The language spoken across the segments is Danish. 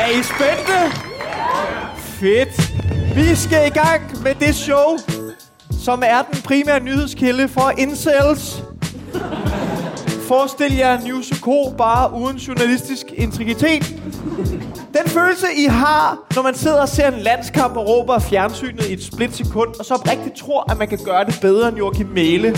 Er I spændte? Fedt. Vi skal i gang med det show, som er den primære nyhedskilde for incels. Forestil jer News Co. bare uden journalistisk integritet. Den følelse, I har, når man sidder og ser en landskamp og råber af fjernsynet i et splitsekund, og så oprigtigt tror, at man kan gøre det bedre end Joachim Mæle.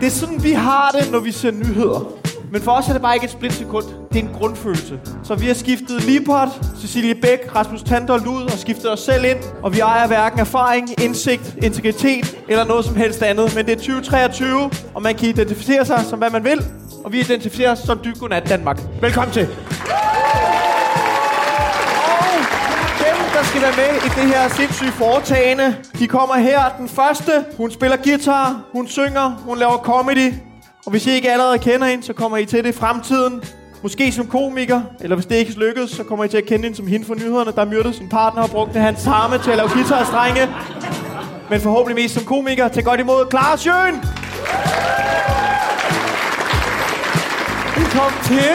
Det er sådan, vi har det, når vi ser nyheder. Men for os er det bare ikke et splitsekund. Det er en grundfølelse. Så vi har skiftet Lipot, Cecilie Bæk, Rasmus Tandor ud og skiftet os selv ind. Og vi ejer hverken erfaring, indsigt, integritet eller noget som helst andet. Men det er 2023, og man kan identificere sig som hvad man vil. Og vi identificerer os som Dybt Danmark. Velkommen til. Og der skal være med i det her sindssyge foretagende, de kommer her. Den første, hun spiller guitar, hun synger, hun laver comedy. Og hvis I ikke allerede kender hende, så kommer I til det i fremtiden. Måske som komiker, eller hvis det ikke lykkes, så kommer I til at kende hende som hende for nyhederne, der myrdede sin partner og brugte hans tarme til at lave guitarstrenge. Men forhåbentlig mest som komiker. Tag godt imod Clara Sjøen! Velkommen til.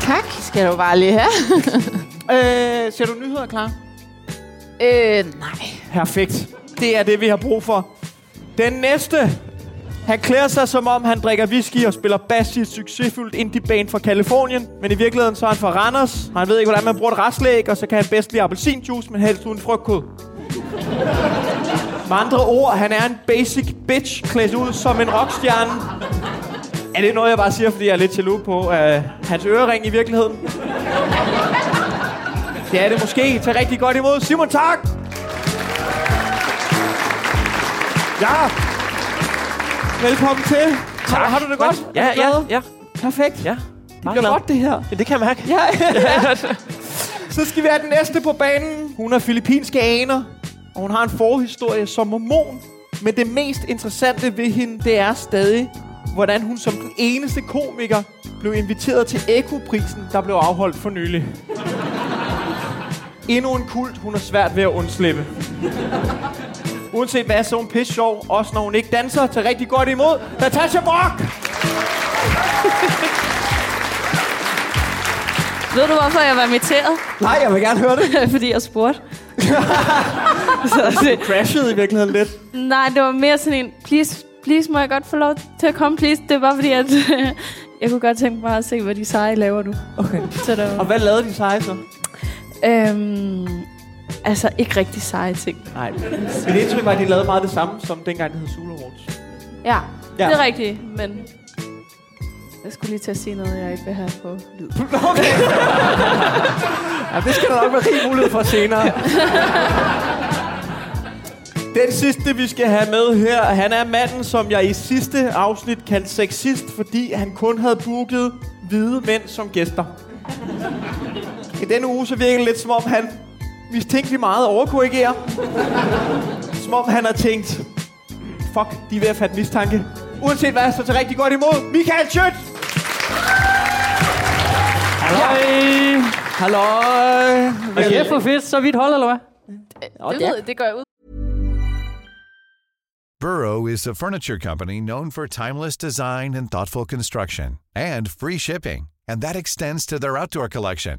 Tak skal du bare lige have. Øh, ser du nyheder, Clara? øh, nej. Perfekt. Det er det, vi har brug for. Den næste. Han klæder sig, som om han drikker whisky og spiller bass i et succesfuldt indie-band fra Kalifornien. Men i virkeligheden så er han fra Randers. Han ved ikke, hvordan man bruger et restlæg, og så kan han bedst lide appelsinjuice, men helst uden frugtkød. Med andre ord, han er en basic bitch, klædt ud som en rockstjerne. Er det noget, jeg bare siger, fordi jeg er lidt jaloux på uh, hans ørering i virkeligheden? Det er det måske. Tag rigtig godt imod. Simon, tak! Ja. Velkommen til. Tak. Har, har du det godt? Ja, du ja, glad? ja, Perfekt. ja. Det bliver glad. godt, det her. Ja, det kan jeg mærke. Ja, ja. Så skal vi have den næste på banen. Hun er filippinske aner, og hun har en forhistorie som mormon. Men det mest interessante ved hende, det er stadig, hvordan hun som den eneste komiker blev inviteret til Eko-prisen, der blev afholdt for nylig. Endnu en kult, hun er svært ved at undslippe. Uanset hvad, så er hun pisse sjov, også når hun ikke danser. Tag rigtig godt imod Natasha Brock! Ved du, hvorfor jeg var inviteret? Nej, jeg vil gerne høre det. Fordi jeg spurgte. så det, Crashede i virkeligheden lidt. nej, det var mere sådan en, please, please, må jeg godt få lov til at komme, please? Det var fordi, at jeg kunne godt tænke mig at se, hvad de seje laver nu. Okay. Så der var, Og hvad lavede de seje så? øhm, altså, ikke rigtig seje ting. Nej. Mit indtryk var, at de lavede meget det samme, som dengang det hed Zulu Awards. Ja, Ja. det er rigtigt, men... Jeg skulle lige til at sige noget, jeg ikke vil have på lyd. Okay. ja, det skal der nok være rig mulighed for senere. Den sidste, vi skal have med her, han er manden, som jeg i sidste afsnit kaldte sexist, fordi han kun havde booket hvide mænd som gæster. I denne uge så virker det lidt som om, han mistænkelig meget overkorrigerer. Som om han har tænkt, fuck, de er ved at fatte mistanke. Uanset hvad, så tager rigtig godt imod Michael Schødt! Hej. Halløj! Og kæft for fedt, så vidt hold, eller hvad? Det, ved, det går jeg ud Burrow is a furniture company known for timeless design and thoughtful construction and free shipping, and that extends to their outdoor collection.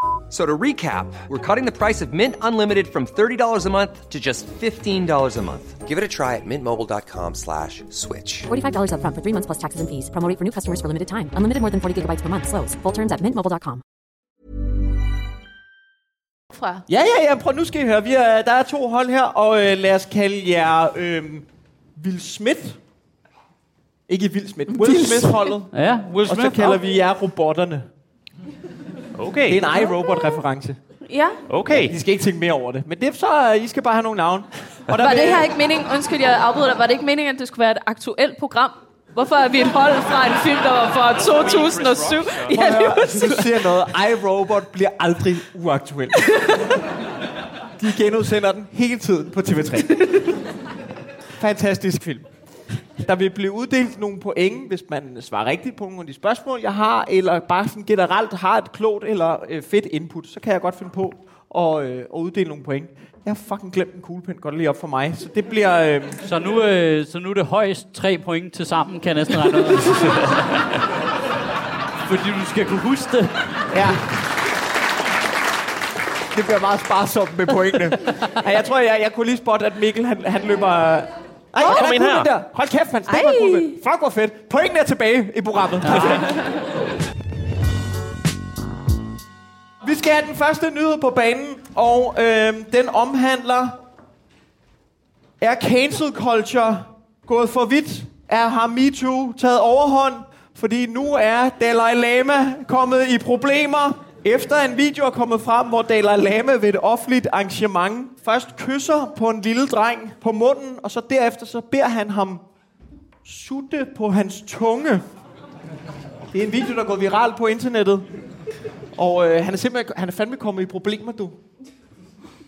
F- So to recap, we're cutting the price of Mint Unlimited from $30 a month to just $15 a month. Give it a try at mintmobile.com slash switch. $45 upfront for three months plus taxes and fees. Promo rate for new customers for limited time. Unlimited more than 40 gigabytes per month. Slows. Full terms at mintmobile.com. fra. Ja, ja, ja. Prøv, nu skal I høre. Vi er, der er to hold her, og øh, lad os kalde jer øh, Will Smith. Ikke Will Smith. Will Smith-holdet. Ja, Will Og Smith. så kalder vi jer robotterne. Okay. Det er en iRobot-reference. Ja. Okay. De skal ikke tænke mere over det. Men det er så, I skal bare have nogle navne. Og der Var det her ikke meningen, undskyld, jeg afbryder dig, var det ikke meningen, at det skulle være et aktuelt program? Hvorfor er vi et hold fra en film, der var fra 2007? Ja, lige. Nu siger noget. iRobot bliver aldrig uaktuel. De genudsender den hele tiden på TV3. Fantastisk film. Der vil blive uddelt nogle point, hvis man svarer rigtigt på nogle af de spørgsmål, jeg har, eller bare sådan generelt har et klogt eller øh, fedt input, så kan jeg godt finde på at, øh, at uddele nogle point. Jeg har fucking glemt en kuglepen, går det lige op for mig. Så det bliver... Øh, Så nu, øh, så nu er det højst tre point til sammen, kan jeg næsten regne ud. Fordi du skal kunne huske det. Ja. Det bliver meget sparsomt med pointene. Jeg tror, jeg, jeg kunne lige spotte, at Mikkel han, han løber... Ej, Kom han er ind her. der. Hold kæft, stemmer Ej. kuglen. Fuck, hvor fedt. Pointene er tilbage i programmet. Vi skal have den første nyhed på banen, og øh, den omhandler... Er cancel culture gået for vidt? Er har MeToo taget overhånd? Fordi nu er Dalai Lama kommet i problemer. Efter en video er kommet frem, hvor Dalai Lama ved et offentligt arrangement først kysser på en lille dreng på munden, og så derefter så beder han ham sutte på hans tunge. Det er en video, der er gået viral på internettet. Og øh, han er simpelthen han er fandme kommet i problemer, du.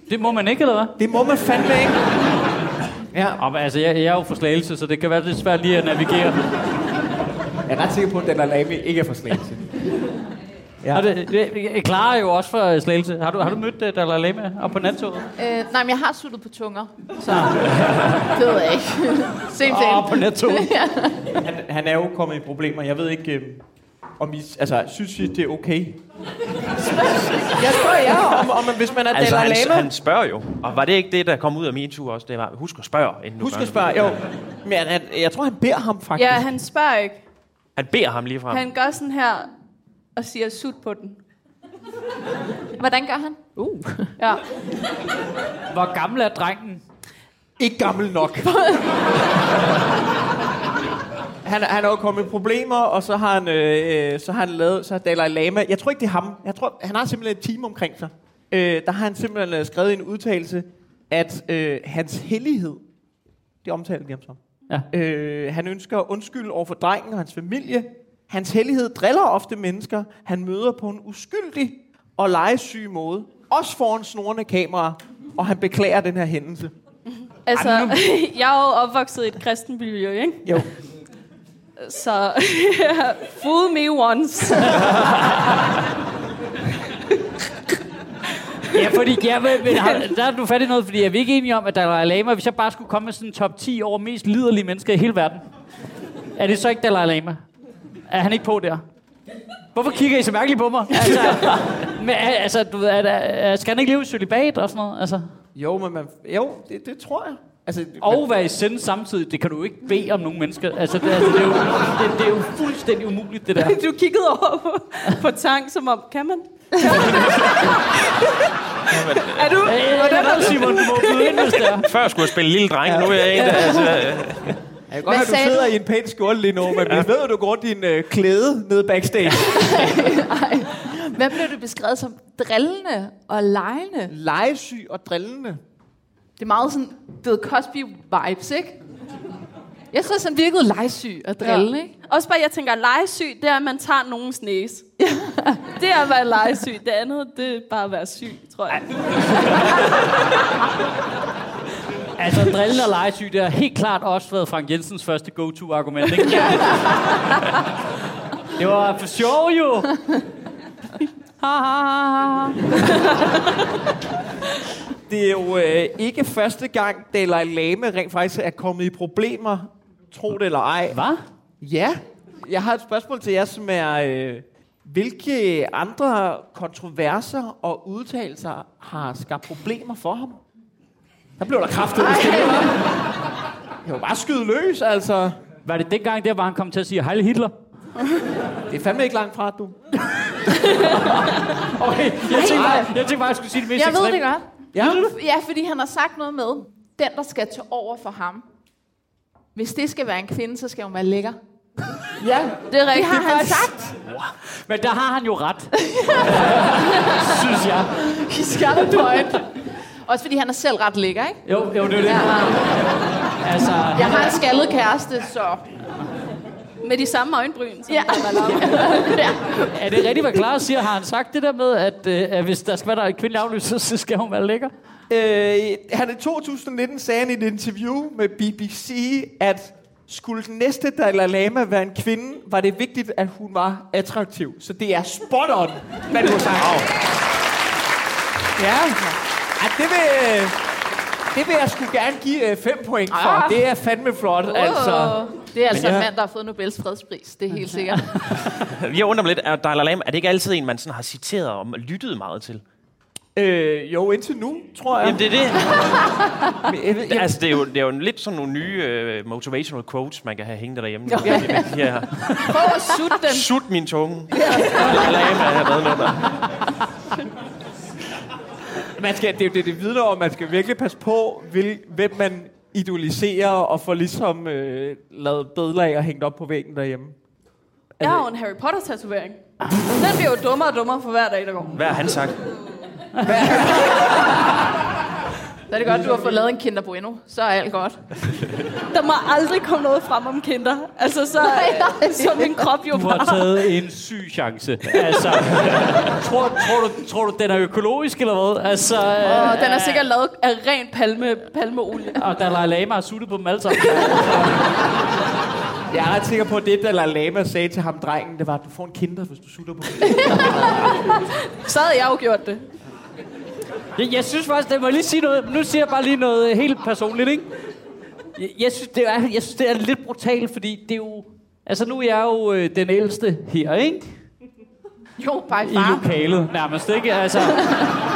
Det må man ikke, eller hvad? Det må man fandme ikke. Ja, Og, men altså, jeg, jeg er jo for slagelse, så det kan være lidt svært lige at navigere. jeg er ret sikker på, at Dalai Lama ikke er for slagelse. Ja. Og det, det, jeg klarer jo også for slagelse. Har du, har du mødt uh, Dalai Lama op på nattoget? Øh, nej, men jeg har suttet på tunger, så det ved jeg ikke. Same thing. på nattoget. Han, han er jo kommet i problemer. Jeg ved ikke, øh, om I... Altså, synes I, det er okay? Jeg spørger jer, om, om hvis man er Altså, Dalai han, Lama. han spørger jo. Og var det ikke det, der kom ud af min tur også? Det var, husk at spørge, inden du Husk at spørge, jo. Men jeg, jeg, jeg tror, han beder ham faktisk. Ja, han spørger ikke. Han beder ham lige frem. Han gør sådan her og siger sut på den. Hvordan gør han? Uh. Ja. Hvor gammel er drengen? Ikke gammel nok. han, han er jo kommet i problemer, og så har han, øh, øh, så har han lavet, så har Dalai Lama, jeg tror ikke det er ham, jeg tror, han har simpelthen et team omkring sig. Øh, der har han simpelthen øh, skrevet en udtalelse, at øh, hans hellighed, det omtaler de ham som. Ja. Øh, han ønsker undskyld over for drengen og hans familie. Hans hellighed driller ofte mennesker, han møder på en uskyldig og legesyg måde. Også foran snorende kamera, og han beklager den her hændelse. Altså, jeg er jo opvokset i et kristen miljø, ikke? Jo. Så fool me once. Ja, fordi, ja, men, men har, der er du fat i noget, fordi er vi ikke enige om, at Dalai Lama, hvis jeg bare skulle komme med sådan en top 10 over mest liderlige mennesker i hele verden, er det så ikke Dalai Lama? Er han ikke på der? Hvorfor kigger I så mærkeligt på mig? Altså, men, altså du ved, er, er, skal han ikke leve i celibat og sådan noget? Altså, Jo, men man, jo, det, det tror jeg. Altså, og være i send samtidig, det kan du ikke bede om nogen mennesker. Altså, det, altså, det, er, jo, det, det er jo fuldstændig umuligt, det der. Du kiggede over på, på tang, som om, kan man? er du... Hvordan er det, Simon? Du må byde ind, hvis det er. Før skulle jeg spille lille dreng, nu er jeg en, der... Altså, Jeg kan godt høre, du sidder du? i en pæn skjorte lige nu, men vi ved, at du går rundt i en øh, klæde nede backstage. Ej. Hvad blev du beskrevet som? Drillende og legende. Legesyg og drillende. Det er meget sådan Bill Cosby-vibes, ikke? Jeg synes, han virkede legesyg og drillende, ikke? Også bare, jeg tænker, legesyg, det er, at man tager nogens næse. det er at være legesyg. Det andet, det er bare at være syg, tror jeg. Altså, drillende og legesyg, det har helt klart også været Frank Jensens første go-to-argument, ikke? Det var for sjov, jo! Ha, ha, ha, ha. Det er jo øh, ikke første gang, Dalai Lama rent faktisk er kommet i problemer. Tro det eller ej. Hvad? Ja, jeg har et spørgsmål til jer, som er... Øh, hvilke andre kontroverser og udtalelser har skabt problemer for ham? Der blev der kraftigt stille. Jeg var bare skyde løs, altså. Var det dengang der, hvor han kom til at sige Heil Hitler? Det er fandme ikke langt fra, du. Okay, jeg tænkte, bare, jeg tænkte bare, at jeg skulle sige det mest Jeg ved det godt. Ja. Ja, fordi han har sagt noget med, den, der skal tage over for ham, hvis det skal være en kvinde, så skal hun være lækker. Ja, det er rigtigt. Det har han sagt. Men der har han jo ret. Synes jeg. He's got a point. Også fordi han er selv ret lækker, ikke? Jo, jo, det er det. Ja. Altså, Jeg har en skaldet kæreste, så... Med de samme øjenbryn, som Ja. ja. ja. er det rigtigt, hvad Clara siger? Har han sagt det der med, at, øh, at hvis der skal være der en kvindelig afløser, så skal hun være lækker? Øh, han i 2019 sagde han i et interview med BBC, at skulle den næste Dalai Lama være en kvinde, var det vigtigt, at hun var attraktiv. Så det er spot on, hvad du har sagt. Ja, ja det, vil, det vil jeg sgu gerne give 5 point for. Ah. Det er fandme flot, altså. Det er altså Men en jeg- mand, der har fået Nobels fredspris. Det er helt sikkert. Jeg undrer mig lidt, er Dalai Lama, er det ikke altid en, man sådan har citeret og lyttet meget til? Øh, jo, indtil nu, tror jeg. Jamen, det er det. Men jeg ved- Det, altså, det, er jo, det er jo lidt sådan nogle nye uh, motivational quotes, man kan have hængende derhjemme. Ja. Ja. Prøv at sutte den. Sut min tunge. Dalai Lama har været med der. Man skal, det, er jo det, det vidner om, man skal virkelig passe på, vil, hvem man idoliserer og får ligesom øh, lavet af og hængt op på væggen derhjemme. Jeg har jo en Harry Potter-tatovering. Den bliver jo dummere og dummere for hver dag, der går. Hvad har han sagt? Så er det godt, du har fået lavet en Kinder Bueno. Så er alt godt. Der må aldrig komme noget frem om kinder. Altså, så, så er min krop jo Du har bare... taget en syg chance. Altså, tror, tror, du, tror du, den er økologisk eller hvad? Altså, øh, Og den er sikkert lavet af ren palme, palmeolie. og Dalai Lama har suttet på dem alle sammen. Jeg er ret sikker på, at det, Dalai Lama sagde til ham, drengen, det var, at du får en kinder, hvis du sutter på. Så havde jeg jo gjort det. Jeg, jeg synes faktisk, det må jeg lige sige noget. Nu siger jeg bare lige noget helt personligt, ikke? Jeg, jeg, synes, det er, jeg synes, det er lidt brutalt, fordi det er jo... Altså, nu er jeg jo øh, den ældste her, ikke? Jo, by I far. lokalet, nærmest, ikke? Altså,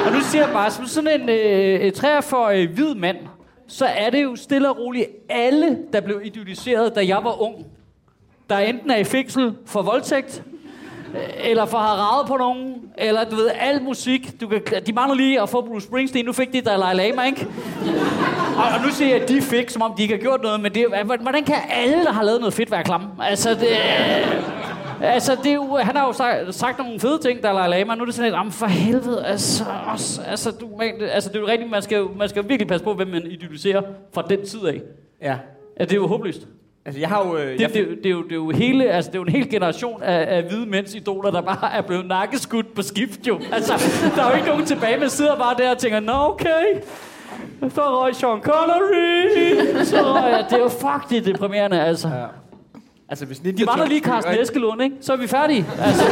og nu siger jeg bare, som sådan en øh, 43-årig hvid mand, så er det jo stille og roligt alle, der blev idoliseret, da jeg var ung. Der enten er i fængsel for voldtægt, øh, eller for at have ravet på nogen, eller du ved, al musik. Du kan, de mangler lige at få Bruce Springsteen, nu fik de Dalai Lama, ikke? Og, og nu siger jeg, at de fik, som om de ikke har gjort noget, men det, hvordan kan alle, der har lavet noget fedt, være klamme? Altså, det, Altså, det er jo, han har jo sagt, sagt nogle fede ting, Dalai Lama. Nu er det sådan lidt, "Jamen, for helvede, altså, også, altså, du, man, altså, det er jo rigtigt, man skal, man skal virkelig passe på, hvem man idoliserer fra den tid af. Ja. Ja, det er jo håbløst. Altså, jeg har jo... Øh, Det, jeg, det, det, det, er jo, det, er jo hele, altså, det er jo en hel generation af, af hvide mænds idoler, der bare er blevet nakkeskudt på skift, jo. Altså, der er jo ikke nogen tilbage, man sidder bare der og tænker, nå, okay. Så røg Sean Connery. Så røg jeg. Det er jo fuck, det er deprimerende, altså. Ja. altså, hvis Ninja De mangler lige Carsten Eskelund, ikke? Så er vi færdige. Altså,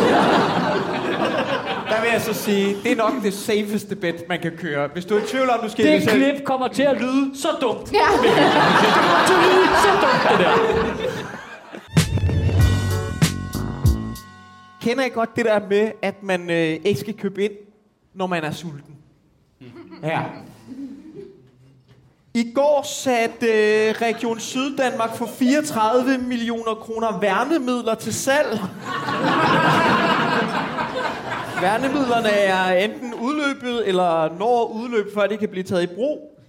Der vil jeg så sige, det er nok det safeste bet, man kan køre. Hvis du er i tvivl om, du skal det klip kommer til at lyde så dumt. Ja. Kender I godt det der med, at man øh, ikke skal købe ind, når man er sulten? Ja. I går satte øh, Region Syddanmark for 34 millioner kroner værnemidler til salg. Værnemidlerne er enten udløbet eller når udløb, før de kan blive taget i brug.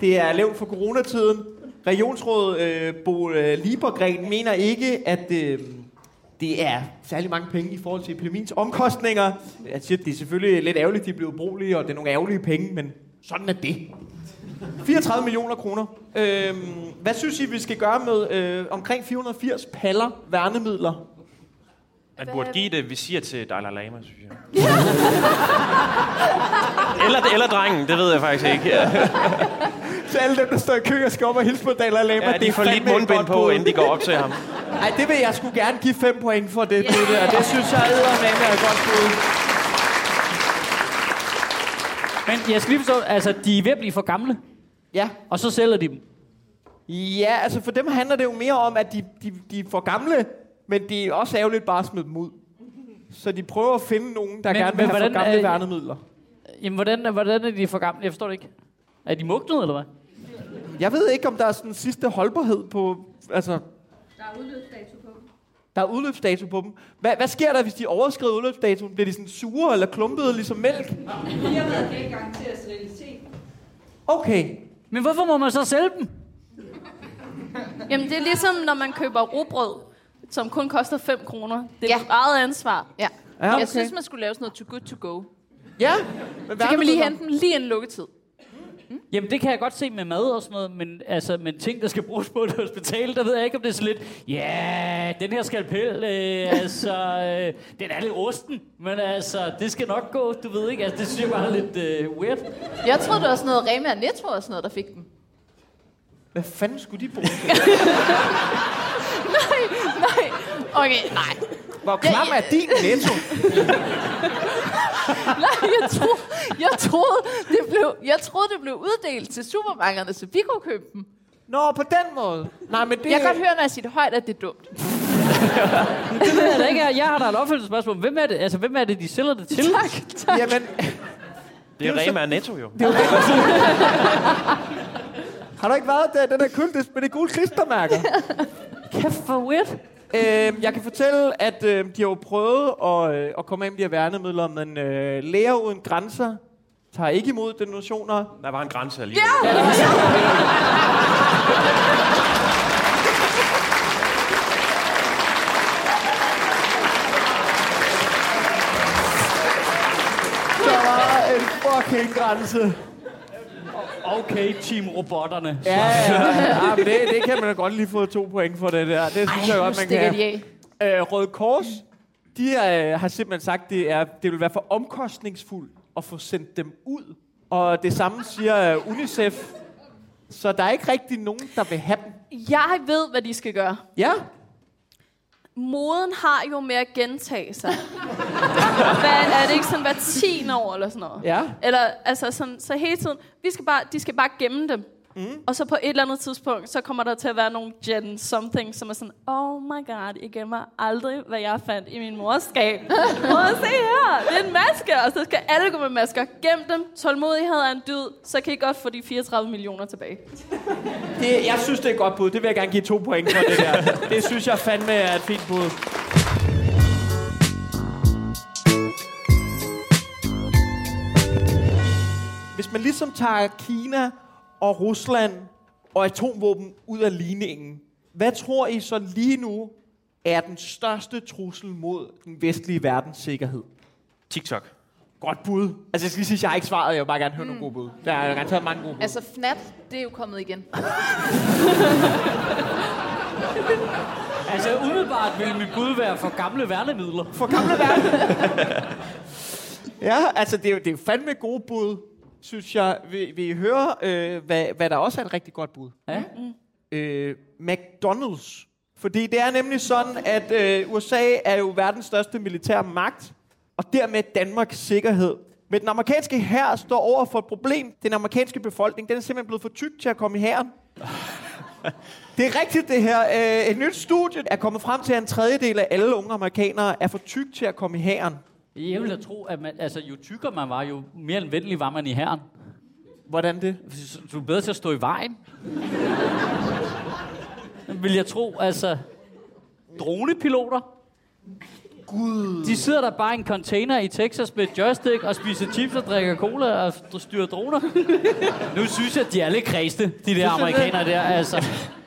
Det er lavt for coronatiden. Regionsråd øh, Bo øh, Liebergren mener ikke, at øh, det er særlig mange penge i forhold til epidemiens omkostninger. Jeg siger, det er selvfølgelig lidt ærgerligt, de er blevet ubrugelige, og det er nogle ærgerlige penge, men sådan er det. 34 millioner kroner. Øhm, hvad synes I, vi skal gøre med øh, omkring 480 paller værnemidler? Man burde give det visir til Dalai Lama, synes jeg. eller, eller drengen, det ved jeg faktisk ikke. Til alle dem, der står i kø og skal op og hilse på Dalai Lama. ja det de er får lige mundbind på, inden de går op til ham. Ej, det vil jeg sgu gerne give 5 point for det, det der. Det synes jeg eddermame er et godt bud. Men jeg skal lige forstå, altså, de er ved at blive for gamle, Ja. og så sælger de dem. Ja, altså for dem handler det jo mere om, at de, de, de er for gamle, men det er også ærgerligt bare at smide dem ud. Så de prøver at finde nogen, der Men- gerne vil men have for hvordan gamle er- værnemidler. Jamen, hvordan, hvordan er de for gamle? Jeg forstår det ikke. Er de mugnet, eller hvad? Jeg ved ikke, om der er sådan en sidste holdbarhed på... Altså, Der er udløbsdato på dem. der er udløbsdato på dem. Hvad, hvad sker der, hvis de overskrider udløbsdatoen? Bliver de sådan sure eller klumpede, ligesom mælk? Firmaet kan ikke garantere sterilitet. Okay. Men hvorfor må man så sælge dem? Jamen, det er ligesom, når man køber robrød, som kun koster 5 kroner. Det er Ja. eget ansvar. Ja. Ja, Jeg okay. synes, man skulle lave sådan noget too good to go. Ja, men Så kan man lige hente dem lige en lukketid. Jamen, det kan jeg godt se med mad og sådan noget, men, altså, men ting, der skal bruges på et hospital, der ved jeg ikke, om det er så lidt, ja, den her skalpel, øh, altså, øh, den er lidt rusten, men altså, det skal nok gå, du ved ikke, altså, det synes jeg bare er lidt øh, weird. Jeg troede, det var sådan noget Rema og Netto og sådan noget, der fik dem. Hvad fanden skulle de bruge? Nej, okay, nej. Hvor klam er din netto? Nej, jeg troede, jeg troede, det blev, jeg troede, det blev uddelt til supermarkederne, så vi kunne købe dem. Nå, på den måde. Nej, men det... Jeg kan godt høre, når jeg siger det højt, at det er dumt. Det ved jeg da ikke, jeg har da et opfølgelsesspørgsmål. Hvem er det, altså, hvem er det, de sælger det til? Tak, tak. Jamen, Det er jo Rema og Netto jo. har du ikke været der, den der køldis med de gule klistermærker? Kæft for weird. Øhm, jeg kan fortælle, at øh, de har jo prøvet at, øh, at komme af med de her værnemidler, men øh, Læger Uden Grænser tager ikke imod donationer. Der var en grænse alligevel. Der var en fucking grænse. Okay, Team Robotterne. Ja, ja, ja. ja men det, det kan man da godt lige få to point for det der. Det synes jeg Nu godt, man kan. de af. Øh, Røde Kors, de er, har simpelthen sagt, det er det vil være for omkostningsfuldt at få sendt dem ud. Og det samme siger øh, UNICEF. Så der er ikke rigtig nogen, der vil have dem. Jeg ved, hvad de skal gøre. Ja, Moden har jo med at gentage sig. Hvad, er det ikke sådan hver 10 år eller sådan noget? ja. Eller altså sådan, så hele tiden, vi skal bare, de skal bare gemme dem. Mm. Og så på et eller andet tidspunkt, så kommer der til at være nogle gen something, som er sådan, oh my god, I gemmer aldrig, hvad jeg fandt i min mors skab. Prøv at se her, det er en maske, og så skal alle gå med masker. Gem dem, tålmodighed er en dyd, så kan I godt få de 34 millioner tilbage. Det, jeg synes, det er et godt bud. Det vil jeg gerne give to point for det der. Det synes jeg fandme er et fint bud. Hvis man ligesom tager Kina og Rusland og atomvåben ud af ligningen, hvad tror I så lige nu er den største trussel mod den vestlige verdens sikkerhed? TikTok. Godt bud. Altså, jeg skal lige sige, at jeg har ikke svaret. Jeg vil bare gerne høre mm. nogle gode bud. Der er garanteret mange gode bud. Altså, FNAT, det er jo kommet igen. Altså, umiddelbart vil mit bud være for gamle værnemidler. For gamle verden. ja, altså det er, jo, det er jo fandme gode bud, synes jeg. Vi, vi hører, øh, hvad, hvad der også er et rigtig godt bud. Ja. Øh, McDonald's. Fordi det er nemlig sådan, at øh, USA er jo verdens største militære magt, og dermed Danmarks sikkerhed. Men den amerikanske hær står over for et problem. Den amerikanske befolkning, den er simpelthen blevet for tyk til at komme i hæren. Det er rigtigt, det her. Øh, et nyt studie er kommet frem til, at en tredjedel af alle unge amerikanere er for tyk til at komme i hæren. Jeg vil da tro, at man, altså, jo tykkere man var, jo mere anvendelig var man i herren. Hvordan det? Du er bedre til at stå i vejen. Vil jeg tro, altså... Dronepiloter. Gud. De sidder der bare i en container i Texas med et joystick og spiser chips og drikker cola og styrer droner. nu synes jeg, at de er lidt kredste, de der amerikanere der. Altså.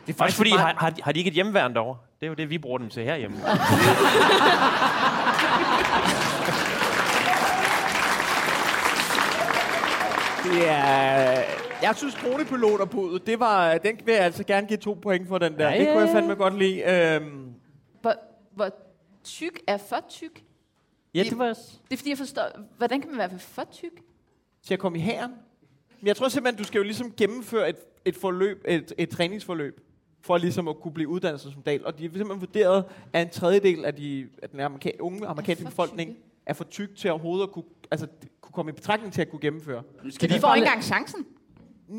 Det er faktisk fordi, har, har, de, har de ikke et hjemmeværn derovre? Det er jo det, vi bruger dem til herhjemme. Det er... Jeg synes, dronepiloterbudet, det var, den vil jeg altså gerne give to point for den der. Ja, det kunne jeg fandme godt lide. Øhm, Hvor, hvor tyk er for tyk? Ja, det var... Det er fordi, jeg forstår, hvordan kan man være for tyk? til at komme i hæren. Men jeg tror simpelthen, du skal jo ligesom gennemføre et, et forløb, et, et træningsforløb, for ligesom at kunne blive uddannet som soldat. Og de har simpelthen vurderet, at en tredjedel af, de, af den amerika- unge amerikanske befolkning tykke. Er for tyk til overhovedet at kunne, altså, kunne komme i betragtning til at kunne gennemføre. Skal De får ikke engang chancen.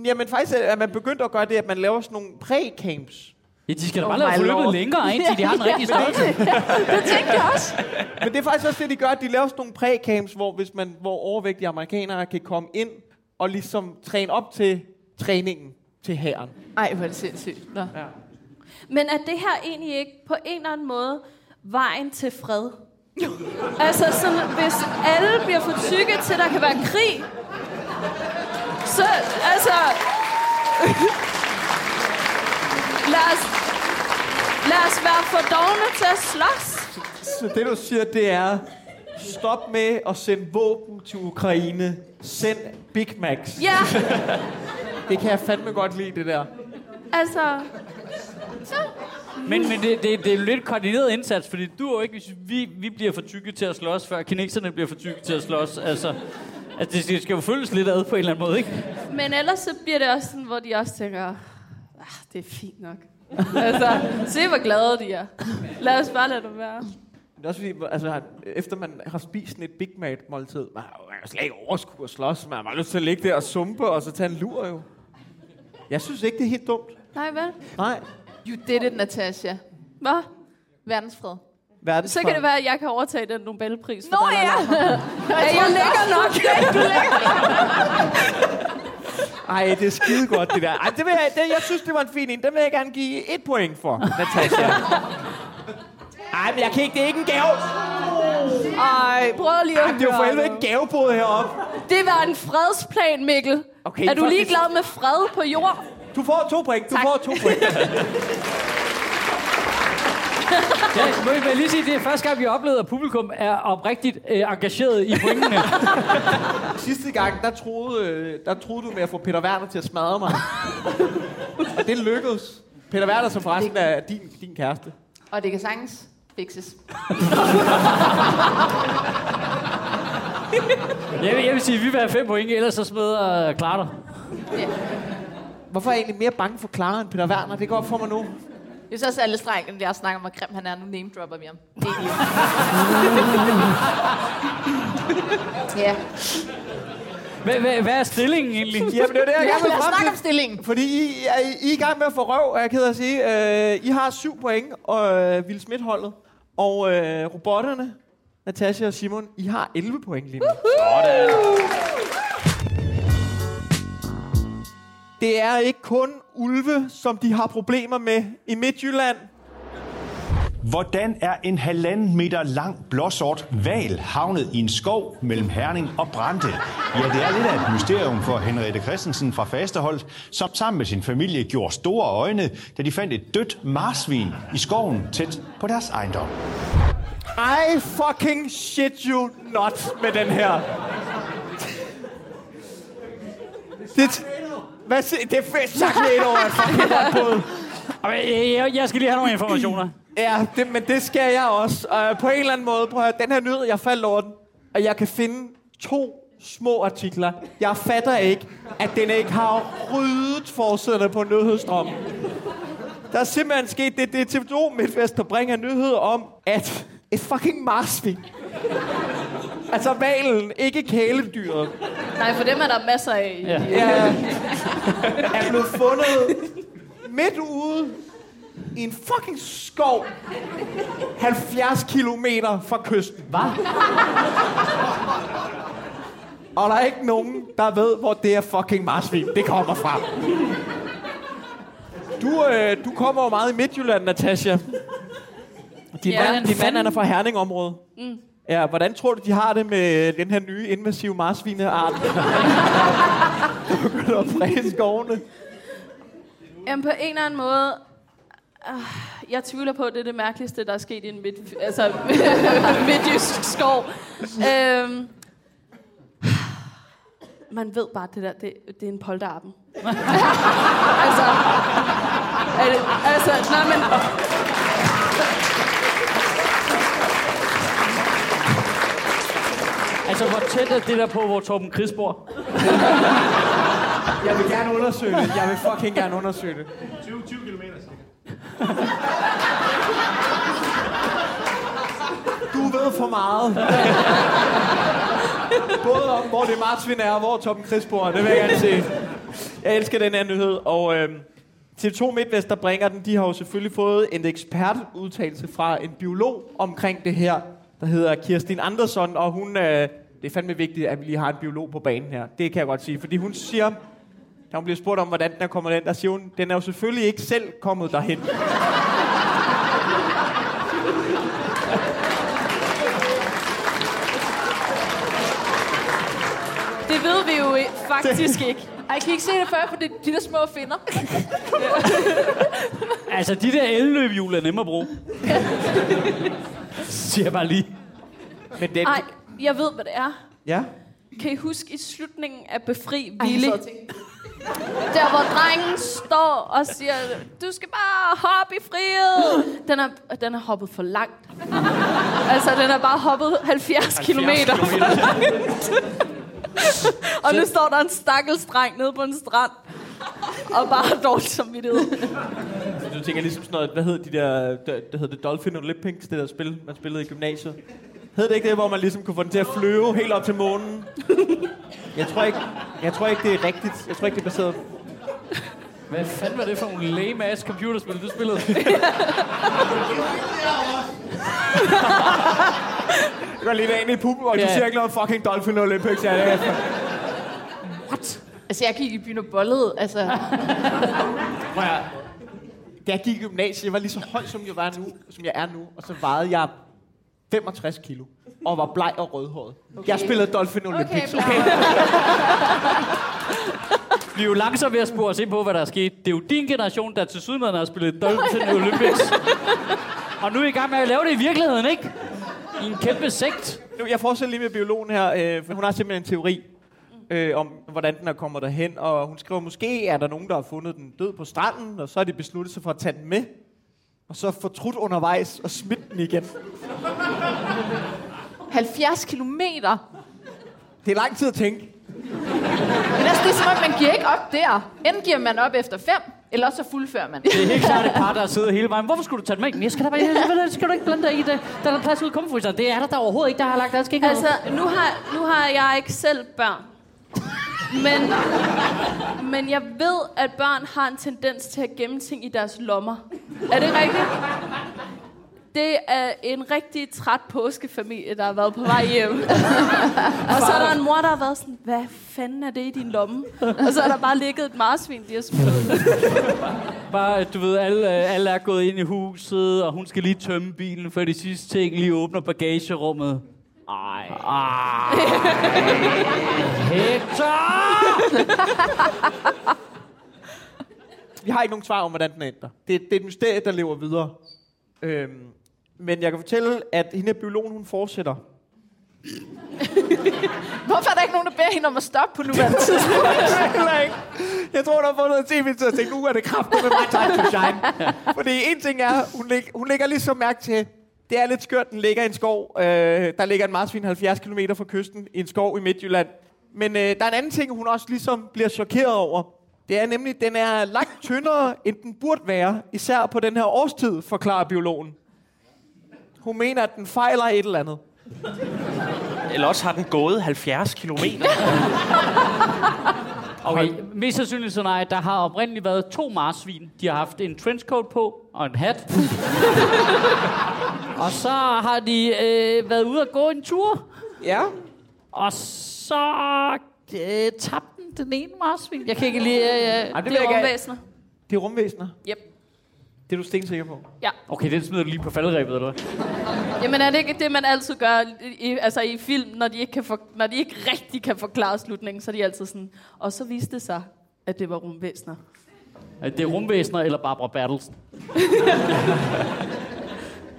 Jamen faktisk er man begyndt at gøre det, at man laver sådan nogle præ-camps. Ja, de skal da Oh bare lave my forløbet lord. længere, indtil de har en rigtig størrelse. Det tænkte jeg også. Men det er faktisk også det, de gør, at de laver sådan nogle præ-camps, hvor, hvis man, hvor overvægtige amerikanere kan komme ind og ligesom træne op til træningen til hæren. Ej, hvor er det sindssygt. Nå. Men er det her egentlig ikke på en eller anden måde vejen til fred? altså sådan, hvis alle bliver for tykke til, der kan være krig, så altså... lad, os, Lad os være for dogne til at slås. Så det, du siger, det er, stop med at sende våben til Ukraine. Send Big Macs. Ja, Det kan jeg fandme godt lide, det der. altså... Men, men det, det, det er jo lidt koordineret indsats, fordi du er jo ikke, hvis vi, vi bliver for tykke til at slås, før kineserne bliver for tykke til at slås. Altså, altså det skal- skal jo følges lidt ad på en eller anden måde, ikke? Men ellers så bliver det også sådan, hvor de også tænker, ah, det er fint nok. altså, se hvor glade de er. Lad os bare lade det være. Det er også fordi, altså, efter man har spist sådan et Big Mac-måltid, man har jo slet ikke overskud at slås. Man har bare lyst til at ligge der og sumpe, og så tage en lur jo. Jeg synes ikke, det er helt dumt. Nej, vel? Nej. You did it, Natasha. Hvad? Verdensfred. Verdens Så kan det være, at jeg kan overtage den Nobelpris. Nå ja! Er jeg lækker nok? Ej, det er skide godt, det der. Ej, det vil jeg, det, jeg synes, det var en fin en. Den vil jeg gerne give et point for, Natasha. Ej, men jeg kan ikke, det er ikke en gave. Ej, prøv lige at Ej, det er jo for helvede ikke en gavebod heroppe. Det var en fredsplan, Mikkel. Okay, er du fuck, ligeglad med fred på jord? Du får to point, du Tak. får to point. Ja, må jeg lige sige, det er første gang, vi har oplevet, at publikum er oprigtigt øh, engageret i pointene. Sidste gang, der troede, øh, der troede du med at få Peter Werner til at smadre mig. Og det lykkedes. Peter Werner, som forresten er din, din kæreste. Og det kan sagtens fixes. Jeg vil, jeg vil sige, at vi vil have fem point, ellers så smider Clara dig. Hvorfor er jeg egentlig mere bange for Clara end Peter Werner? Det går op for mig nu. Jeg synes også, alle strengene, der snakker om, hvor grim han er, nu name dropper vi ham. Det er Ja. Hvad, hvad, hvad er stillingen egentlig? Jamen, det er det, jeg Lad gerne vil frem snakke om til. stillingen. Fordi I, er, I er i gang med at få røv, er jeg ked af at sige. Øh, I har syv point, og øh, Will Smith-holdet. Og øh, robotterne, Natasha og Simon, I har 11 point lige nu. Det er ikke kun ulve, som de har problemer med i Midtjylland. Hvordan er en halvanden meter lang blåsort val havnet i en skov mellem Herning og Brande? Ja, det er lidt af et mysterium for Henriette Christensen fra Fasterholdt, som sammen med sin familie gjorde store øjne, da de fandt et dødt marsvin i skoven tæt på deres ejendom. I fucking shit you not med den her. Det, hvad siger, det er fedt sagt lidt over, at fucking jeg, jeg skal lige have nogle informationer. Ja, det, men det skal jeg også. Og på en eller anden måde, prøv at høre, den her nyhed, jeg faldt over den, og jeg kan finde to små artikler. Jeg fatter ikke, at den ikke har ryddet forsæderne på nyhedsstrøm. Der er simpelthen sket det, det er TV2 MidtVest, der bringer nyheder om, at et fucking marsvin, altså valen, ikke kæledyret, Nej, for dem er der masser af. Ja. er, er blevet fundet midt ude i en fucking skov 70 kilometer fra kysten. Hvad? Og der er ikke nogen, der ved, hvor det er fucking marsvin, det kommer fra. Du, øh, du kommer jo meget i Midtjylland, Natasha. Din, Ja. ja, mand, din mand han er fra Herning-området. Mm. Ja, hvordan tror du, de har det med den her nye invasive marsvineart? Der begynder at præge skovene. Jamen på en eller anden måde... Uh, jeg tvivler på, at det er det mærkeligste, der er sket i en midt, altså, midtjysk skov. Øhm, man ved bare, det der, det, det er en polterappen. altså, er det, altså, nej, men... Altså, hvor tæt er det der på, hvor Torben Chris bor? Jeg vil gerne undersøge det. Jeg vil fucking gerne undersøge det. 20, 20 km Du ved for meget. Både om, hvor det marsvin er, og hvor Torben Chris bor. Det vil jeg gerne se. Jeg elsker den her nyhed. Og øh, TV2 MidtVest, der bringer den, de har jo selvfølgelig fået en ekspertudtalelse fra en biolog omkring det her, der hedder Kirstin Andersson, og hun... Øh, det er fandme vigtigt, at vi lige har en biolog på banen her. Det kan jeg godt sige, fordi hun siger, da hun bliver spurgt om, hvordan den er kommet ind, der siger hun, den er jo selvfølgelig ikke selv kommet derhen. Det ved vi jo faktisk ikke. Ej, kan I ikke se det før, for det er de der små finder? Altså, de der elløbhjul er nemme at bruge. Siger jeg bare lige. Men den, Ej, jeg ved, hvad det er. Ja. Kan I huske i slutningen af Befri og tænkte, Der, hvor drengen står og siger, du skal bare hoppe i frihed. Den er, den er hoppet for langt. altså, den er bare hoppet 70 kilometer for langt. og nu står der en stakkels dreng nede på en strand. Og bare har dårligt samvittighed. Du tænker ligesom sådan noget, hvad hed de der, der, der hed det Dolphin Olympics, det der spil, man spillede i gymnasiet. Hed det ikke det, hvor man ligesom kunne få den til at flyve helt op til månen? Jeg tror ikke, jeg tror ikke det er rigtigt. Jeg tror ikke, det er baseret Hvad fanden var det for nogle lame ass computerspil, du spillede? Jeg går lige ind i pub, og du Ja. siger ikke noget om fucking Dolphin Olympics. Ja, det er, Altså, jeg gik i byen og bollede. Altså, Prøv at, høre. da jeg gik i gymnasiet, jeg var lige så høj, som jeg, var nu, som jeg er nu, og så vejede jeg 65 kilo, og var bleg og rødhåret. Okay. Jeg spillede Dolphin Olympics. bleg. Okay, Vi er jo langsomt ved at spore os ind på, hvad der er sket. Det er jo din generation, der til sydmaden har spillet Dolphin Olympics. Og nu er I i gang med at lave det i virkeligheden, ikke? I en kæmpe sekt. Nu, jeg fortsætter lige med biologen her. Øh, for hun har simpelthen en teori øh, om, hvordan den er kommet derhen. Og hun skriver, måske er der nogen, der har fundet den død på stranden, og så har de besluttet sig for at tage den med. Og så fortrudt undervejs og smidt den igen. 70 kilometer. Det er lang tid at tænke. Men altså, det er som om, man giver ikke op der. Enten giver man op efter fem, eller også så fuldfører man. Det er helt klart et par, der sidder hele vejen. Hvorfor skulle du tage den med? Jeg skal da bare, jeg, skal du ikke blande dig i det? Der er der plads ude i. Det er der, der overhovedet ikke. Der har lagt der skal ikke Altså, nu har, nu har jeg ikke selv børn. Men, men jeg ved, at børn har en tendens til at gemme ting i deres lommer. Er det rigtigt? Det er en rigtig træt påskefamilie, der har været på vej hjem. og så er der en mor, der har været sådan, hvad fanden er det i din lomme? Og så er der bare ligget et marsvin, de har smidt. Bare, du ved, alle, alle er gået ind i huset, og hun skal lige tømme bilen, før de sidste ting lige åbner bagagerummet. Ej. Ej. Hector! Vi har ikke nogen svar om, hvordan den ender. Det, det er et mysterie, der lever videre. Øhm, men jeg kan fortælle, at hende biologen, hun fortsætter. Hvorfor er der ikke nogen, der beder hende om at stoppe på nuværende tidspunkt? Jeg tror, der har fået noget tv til at tænke, nu er det kraftigt med my time to shine. Fordi en ting er, hun, lig, hun lægger lige så mærke til, det er lidt skørt, den ligger i en skov. Øh, der ligger en marsvin 70 km fra kysten i en skov i Midtjylland. Men øh, der er en anden ting, hun også ligesom bliver chokeret over. Det er nemlig, at den er langt tyndere, end den burde være. Især på den her årstid, forklarer biologen. Hun mener, at den fejler et eller andet. Eller også har den gået 70 kilometer. Okay, mest sandsynligt så nej, der har oprindeligt været to marsvin. De har haft en trenchcoat på og en hat. og så har de øh, været ude at gå en tur. Ja. Og så øh, tabte den, den ene marsvin. Jeg kan ikke lige... Øh, Ej, Det vil er rumvæsener. Det er rumvæsener. Yep. Det er du stensikker på. Ja. okay, den smider du lige på faldrebet, eller hvad? Jamen er det ikke det, man altid gør i, altså i film, når de, ikke kan for, når de ikke rigtig kan forklare slutningen, så er de altid sådan, og så viste det sig, at det var rumvæsener. Er det rumvæsener eller Barbara Bertelsen?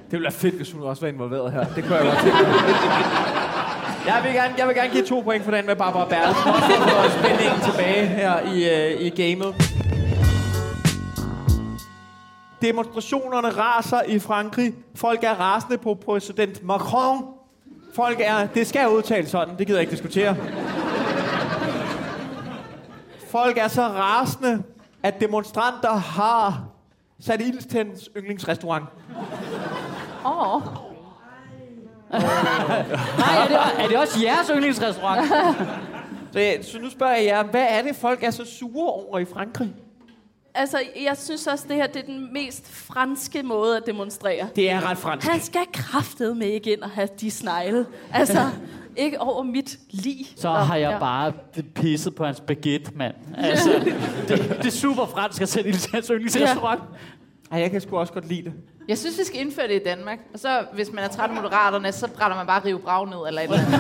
Det ville være fedt, hvis hun også var involveret her. Det kunne jeg godt tænke. Jeg vil, gerne, jeg vil gerne give to point for den med Barbara Bertelsen. At få spændingen tilbage her i, uh, i gamet. Demonstrationerne raser i Frankrig. Folk er rasende på præsident Macron. Folk er... Det skal udtales sådan. Det gider jeg ikke diskutere. Folk er så rasende, at demonstranter har sat ild til hans yndlingsrestaurant. Åh, oh. Nej, er det, er det også jeres yndlingsrestaurant? Så, så nu spørger jeg jer, hvad er det, folk er så sure over i Frankrig? Altså, jeg synes også, det her det er den mest franske måde at demonstrere. Det er ret fransk. Han skal kraftet med ikke ind og have de snegle. Altså, ikke over mit lig. Så har jeg bare pisset på hans baguette, mand. Altså, det, det er super fransk at sætte til hans yndlingsrestaurant. Ej, jeg kan sgu også godt lide det. Jeg synes, vi skal indføre det i Danmark. Og så, hvis man er træt af moderaterne, så brænder man bare rive brag ned eller et eller andet.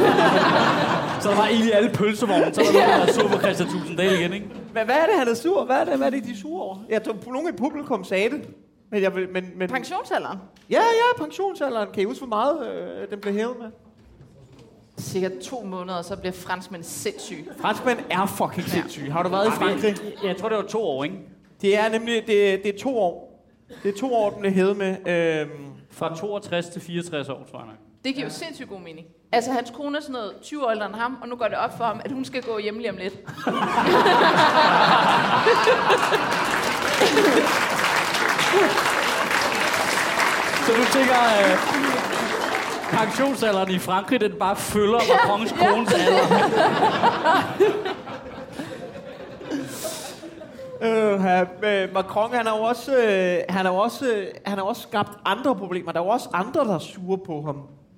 Så er der bare ild i alle pølsevogne, så er der der er på Christian Tusinddal igen, ikke? Men hvad er det, han er sur? Hvad er det, hvad er det de er sure over? Jeg tror, nogen i publikum sagde det. Men jeg vil, men, men, Pensionsalderen. ja, ja, pensionsalderen. Kan I huske, hvor meget øh, den blev hævet med? Sikkert to måneder, så bliver franskmænd sindssyge. Franskmænd er fucking sindssyge. Har du været i Frankrig? Jeg tror, det var to år, ikke? Det er nemlig det, det er to år. Det er to år, den blev hævet med. Øhm, Fra 62 til 64 år, tror jeg nok. Det giver jo sindssygt god mening. Altså, hans kone er sådan noget 20 år ældre end ham, og nu går det op for ham, at hun skal gå hjem lige om lidt. Så du tænker, øh, pensionsalderen i Frankrig, den bare følger Macrons kones alder. Øh, ha- øh, Macron, han har jo også, øh, han har også, øh, han har også skabt andre problemer. Der er jo også andre, der er sure på ham.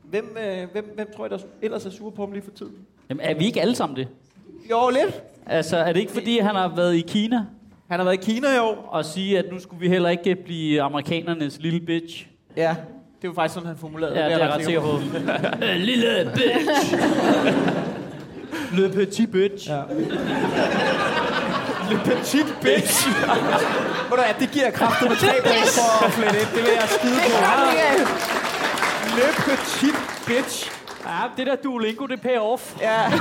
Hvem, øh, hvem, hvem tror I, der ellers er sure på ham lige for tiden? Jamen, er vi ikke alle sammen det? Jo, lidt. Altså, er det ikke fordi, han har været i Kina Han har været i Kina i år. og sige, at nu skulle vi heller ikke blive amerikanernes lille bitch? Ja, det var faktisk sådan, han formulerede Ja, det er jeg ret sikker på. lille bitch! Le petit bitch. Ja. Le petit bitch. Ved du det giver kraftet med tre for at flette ind. Det vil jeg skide på. Le petit bitch. ja, det der Duolingo, det pay off. Ja.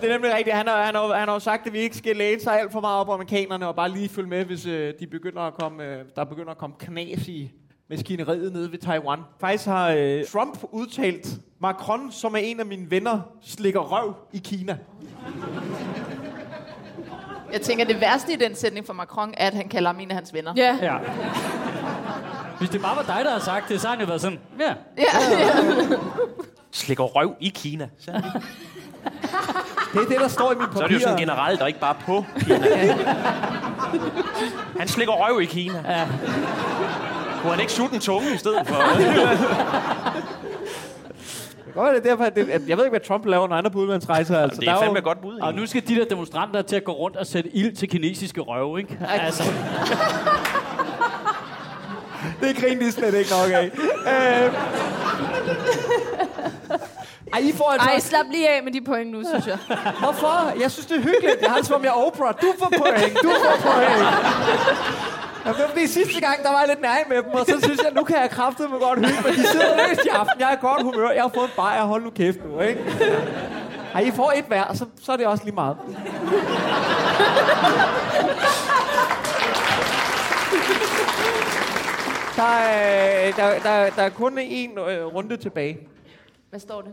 Det er nemlig rigtigt. Han har, han, har, han har sagt, at vi ikke skal læne sig alt for meget op amerikanerne, og bare lige følge med, hvis øh, de begynder at komme, øh, der begynder at komme knas i maskineriet nede ved Taiwan. Faktisk har øh, Trump udtalt, Macron, som er en af mine venner, slikker røv i Kina. Jeg tænker, det værste i den sætning for Macron er, at han kalder ham en af hans venner. Ja. Ja. Hvis det bare var dig, der havde sagt det, så har han jo været sådan, ja. ja, ja. Slikker røv i Kina. Så, Det er det, der står i mine papirer. så er det jo sådan generelt, og ikke bare på Kina. Han slikker røv i Kina. Ja. Kunne han ikke sutte en tunge i stedet for? Det godt være, det er derfor, at det, at jeg ved ikke, hvad Trump laver, når han er på udlandsrejser. Altså, det er der fandme jo, et godt bud. Og nu skal de der demonstranter til at gå rundt og sætte ild til kinesiske røve, ikke? Altså, Det griner de slet ikke nok af. Øh. Ej, I får en Ej, slap lige af med de point nu, synes jeg. Hvorfor? Jeg synes, det er hyggeligt. Jeg har det som om, jeg er Oprah. Du får point. Du får point. Ja, det var fordi sidste gang, der var jeg lidt nær med dem, og så synes jeg, nu kan jeg kraftedeme mig godt hygge, men de sidder løst i aften. Jeg er godt humør. Jeg har fået en bajer. Hold nu kæft nu, ikke? Ej, I får et hver, så, så er det også lige meget. Der er, der, der, der er kun én øh, runde tilbage. Hvad står det?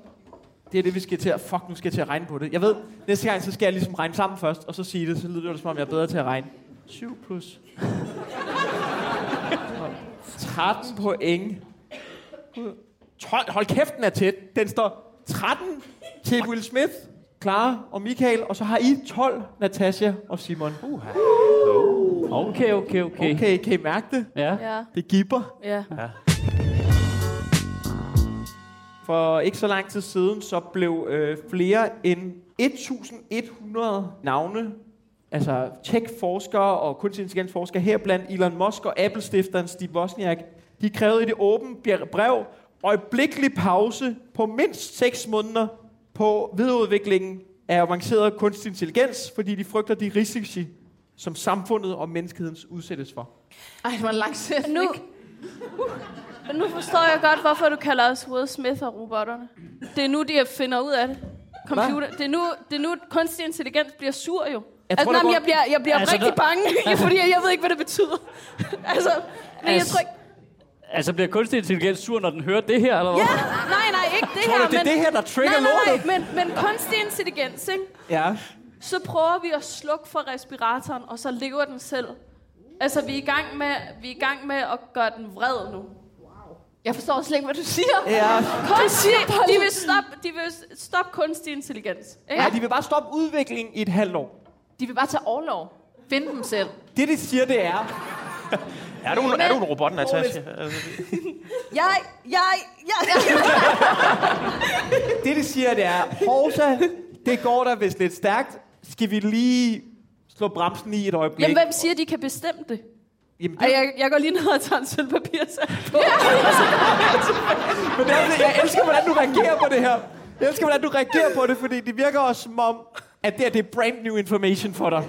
Det er det, vi skal til at... Fuck, nu skal jeg til at regne på det. Jeg ved, næste gang, så skal jeg ligesom regne sammen først, og så sige det, så lyder det som om, jeg er bedre til at regne. 7 plus... 13 point. 12. Hold kæft, den er tæt. Den står 13 til Will Smith, Clara og Michael, og så har I 12, Natasha og Simon. Okay, okay, okay. Okay, kan I mærke det? Ja. Ja, Det gipper. ja. For ikke så lang tid siden, så blev øh, flere end 1100 navne, altså tech-forskere og kunstig intelligens-forskere, her blandt Elon Musk og Apple-stifteren Steve Wozniak, de krævede i det åbne brev øjeblikkelig pause på mindst 6 måneder på videreudviklingen af avanceret kunstig intelligens, fordi de frygter de risici, som samfundet og menneskeheden udsættes for. Ej, det var en lang sætning. Nu, men nu forstår jeg godt, hvorfor du kalder os Will Smith og robotterne. Det er nu, de finder ud af det. Computer. Det er, nu, det er nu, kunstig intelligens bliver sur jo. Jeg altså, tror, nej, men går- jeg bliver, jeg bliver Altså, altså, rigtig der- bange, fordi jeg, jeg ved ikke, hvad det betyder. altså, men jeg Altså, tror ikke... Altså, bliver kunstig intelligens sur, når den hører det her, eller hvad? Ja, nej, nej, ikke det Tror her. du, det er men, det her, der trigger nej, nej, lortet? nej, men, men kunstig intelligens, ikke? Ja. Så prøver vi at slukke for respiratoren, og så lever den selv. Altså, vi er i gang med, vi er i gang med at gøre den vred nu. Jeg forstår slet ikke, hvad du siger. Ja. Kunstig, de vil stoppe, de vil stoppe kunstig intelligens. Ikke? ja, de vil bare stoppe udviklingen i et halvt år. De vil bare tage overlov. Finde dem selv. Det, de siger, det er, Er du, en- er du en robot, Natasha? Altså, Jeg, jeg, jeg, det, de siger, det er, Horsa, det går der vist lidt stærkt. Skal vi lige slå bremsen i et øjeblik? Jamen, hvem siger, de kan bestemme det? Jamen, Ej, det, jeg, jeg går lige ned og tager en sølvpapir på. men det er, jeg elsker, hvordan du reagerer på det her. Jeg elsker, hvordan du reagerer på det, fordi det virker også som om, at det, er, det er brand new information for dig.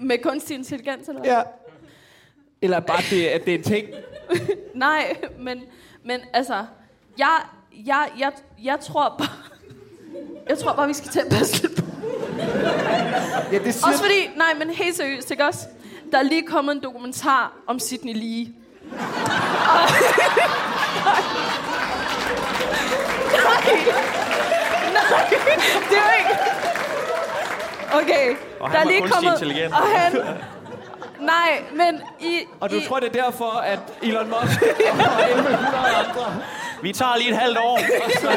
Med kunstig intelligens, eller? Ja. Eller bare, det, at det er en ting. Nej, men, men altså, jeg, jeg, jeg, jeg tror bare... Jeg tror bare, vi skal til at passe lidt på. Ja, det siger, Også fordi, nej, men helt seriøst, ikke også? Der er lige kommet en dokumentar om Sydney Lee. Og- nej, nej, det er ikke... Okay, Og der er lige kommet... intelligent. Og han... Nej, men i... og du i, tror, det er derfor, at Elon Musk og 1100 andre... Vi tager lige et halvt år. Og så,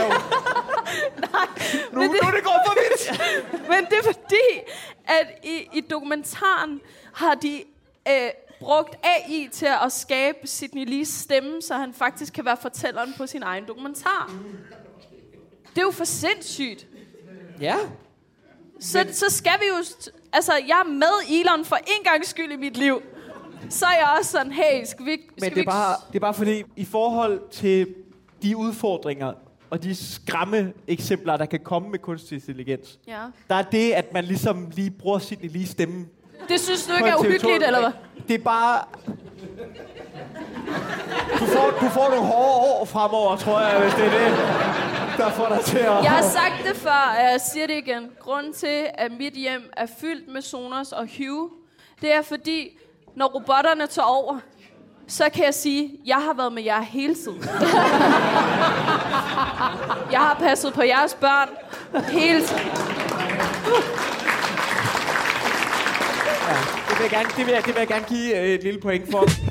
nu, Men nu det- er det gået for vidt. Men det er fordi, at i, i dokumentaren har de øh, brugt AI til at skabe Sidney Lees stemme, så han faktisk kan være fortælleren på sin egen dokumentar. Det er jo for sindssygt. Ja. Så, så skal vi jo... Altså, jeg er med Elon for en gang skyld i mit liv. Så er jeg også sådan, hey, skal vi, ikke- skal Men det er, bare, det er bare fordi, i forhold til de udfordringer og de skræmme eksempler, der kan komme med kunstig intelligens, Ja. der er det, at man ligesom lige bruger sin lige stemme. Det synes du ikke er en TV2. uhyggeligt, eller hvad? Det er bare... Du får, du får nogle hårde år fremover, tror jeg, hvis det er det, der får dig til at... Jeg har sagt det før, og jeg siger det igen. Grunden til, at mit hjem er fyldt med Sonos og Hue, det er fordi, når robotterne tager over, så kan jeg sige, at jeg har været med jer hele tiden. jeg har passet på jeres børn hele tiden. Det vil jeg gerne, det vil jeg, det vil jeg gerne give øh, et lille point for.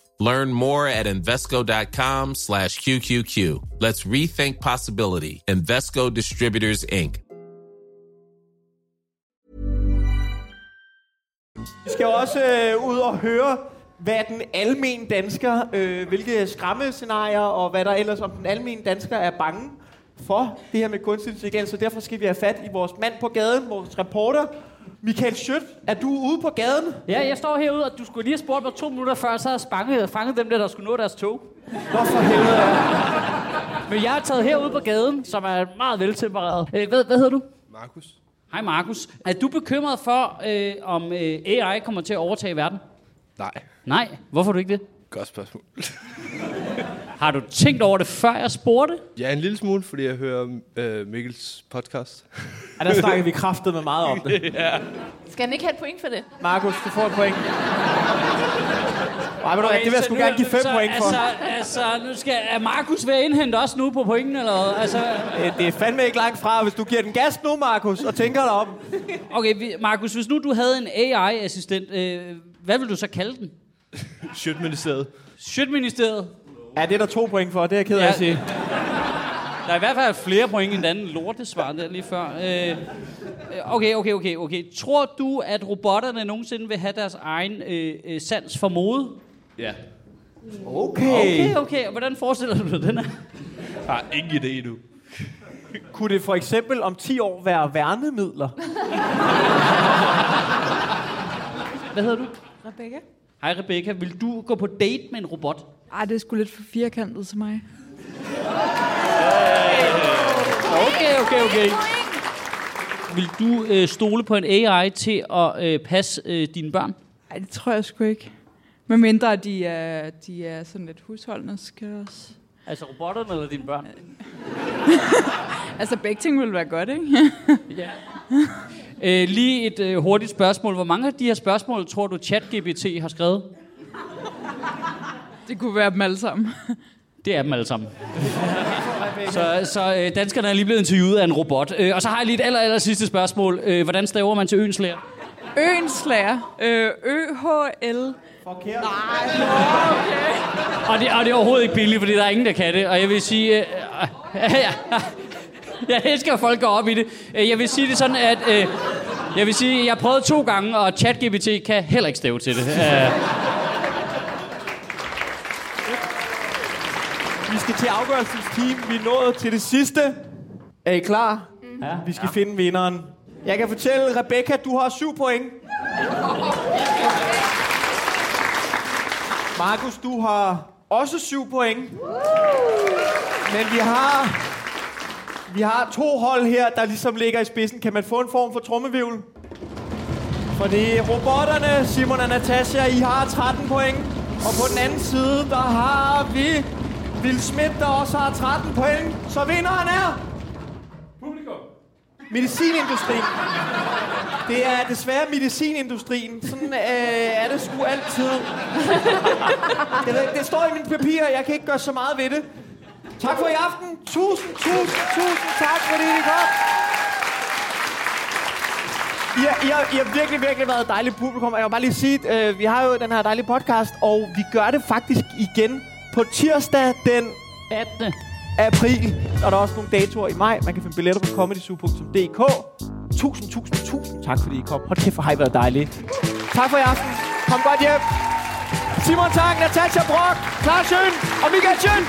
Learn more at Invesco.com slash QQQ. Let's rethink possibility. Invesco Distributors, Inc. Vi skal også øh, ud og høre, hvad den almen dansker, øh, hvilke skræmmescenarier og hvad der ellers om den almen dansker er bange for det her med kunstig intelligens. Så derfor skal vi have fat i vores mand på gaden, vores reporter, Michael Schødt. Er du ude på gaden? Ja, jeg står herude, og du skulle lige have spurgt mig to minutter før, så havde jeg spanget, fanget dem der, der skulle nå deres tog. Nå for helvede. Men jeg er taget herude på gaden, som er meget veltempereret. Øh, hvad, hvad hedder du? Markus. Hej Markus. Er du bekymret for, øh, om øh, AI kommer til at overtage verden? Nej. Nej. Hvorfor er du ikke det? Godt spørgsmål. Har du tænkt over det, før jeg spurgte? Ja, en lille smule, fordi jeg hører øh, Mikkels podcast. Ja, der snakker vi kraftet med meget om det. ja. Skal han ikke have et point for det? Markus, du får et point. Ej, ved du hvad, det vil jeg sgu gerne give 5 så, point for. Altså, altså, nu skal, er Markus ved at indhente os nu på pointen, eller hvad? Altså, Det, det er fandme ikke langt fra. Hvis du giver den gas nu, Markus, og tænker dig om. okay, vi- Markus, hvis nu du havde en AI-assistent, øh, hvad vil du så kalde den? Sjøtministeriet. Sjøtministeriet. Ja, det er der to point for, det er jeg ked af at sige. Der er i hvert fald flere point end den anden lortesvar der lige før. Øh, okay, okay, okay, okay. Tror du, at robotterne nogensinde vil have deres egen øh, øh, sans for mode? Ja. Okay. Okay, okay. Og hvordan forestiller du dig den her? Jeg har ingen idé nu. Kunne det for eksempel om 10 år være værnemidler? Hvad hedder du? Rebecca? Hej Rebecca. Vil du gå på date med en robot? Ej, det er sgu lidt for firkantet til mig. Okay, okay, okay. Vil du øh, stole på en AI til at øh, passe øh, dine børn? Ej, det tror jeg sgu ikke. Med mindre de er, de er sådan lidt husholdende, skal også. Altså robotterne eller dine børn? Altså begge ting vil være godt, ikke? ja. Øh, lige et øh, hurtigt spørgsmål. Hvor mange af de her spørgsmål tror du ChatGPT har skrevet? Det kunne være dem alle sammen. Det er dem alle sammen. Så, så øh, danskerne er lige blevet interviewet af en robot. Øh, og så har jeg lige et aller, aller sidste spørgsmål. Øh, hvordan staver man til øens lærer? Øens lærer. Øh, Ø-H-L. Forkert. Nej, okay. Og det, og det er overhovedet ikke billigt, fordi der er ingen, der kan det. Og jeg vil sige... Øh, øh, jeg elsker, at folk går op i det. Øh, Jeg vil sige det sådan, at... Øh, jeg vil sige, jeg prøvede to gange, og ChatGPT kan heller ikke stave til det. Øh, Vi skal til afgørelsens team. Vi er nået til det sidste. Er I klar? Ja. Vi skal finde vinderen. Jeg kan fortælle, Rebecca, du har syv point. Markus, du har også syv point. Men vi har, vi har to hold her, der ligesom ligger i spidsen. Kan man få en form for trommevivl? Fordi robotterne, Simon og Natasha, I har 13 point. Og på den anden side, der har vi Will Smith, der også har 13 point. Så vinderen er... Publikum. Medicinindustrien. Det er desværre medicinindustrien. Sådan øh, er det sgu altid. Det, det står i mine papirer, jeg kan ikke gøre så meget ved det. Tak for i aften. Tusind, tusind, tusind tak, fordi I kom. I har, I, har, I har virkelig, virkelig været et dejligt publikum. Og jeg vil bare lige sige, at øh, vi har jo den her dejlige podcast, og vi gør det faktisk igen på tirsdag den 18. april. Og der er også nogle datoer i maj. Man kan finde billetter på comedyzoo.dk. Tusind, tusind, tusind tak, fordi I kom. Hold kæft, hvor har I været dejlige. Tak for i aften. Kom godt hjem. Simon Tang, Natasha Brock, Lars Schøn og Michael Schøn.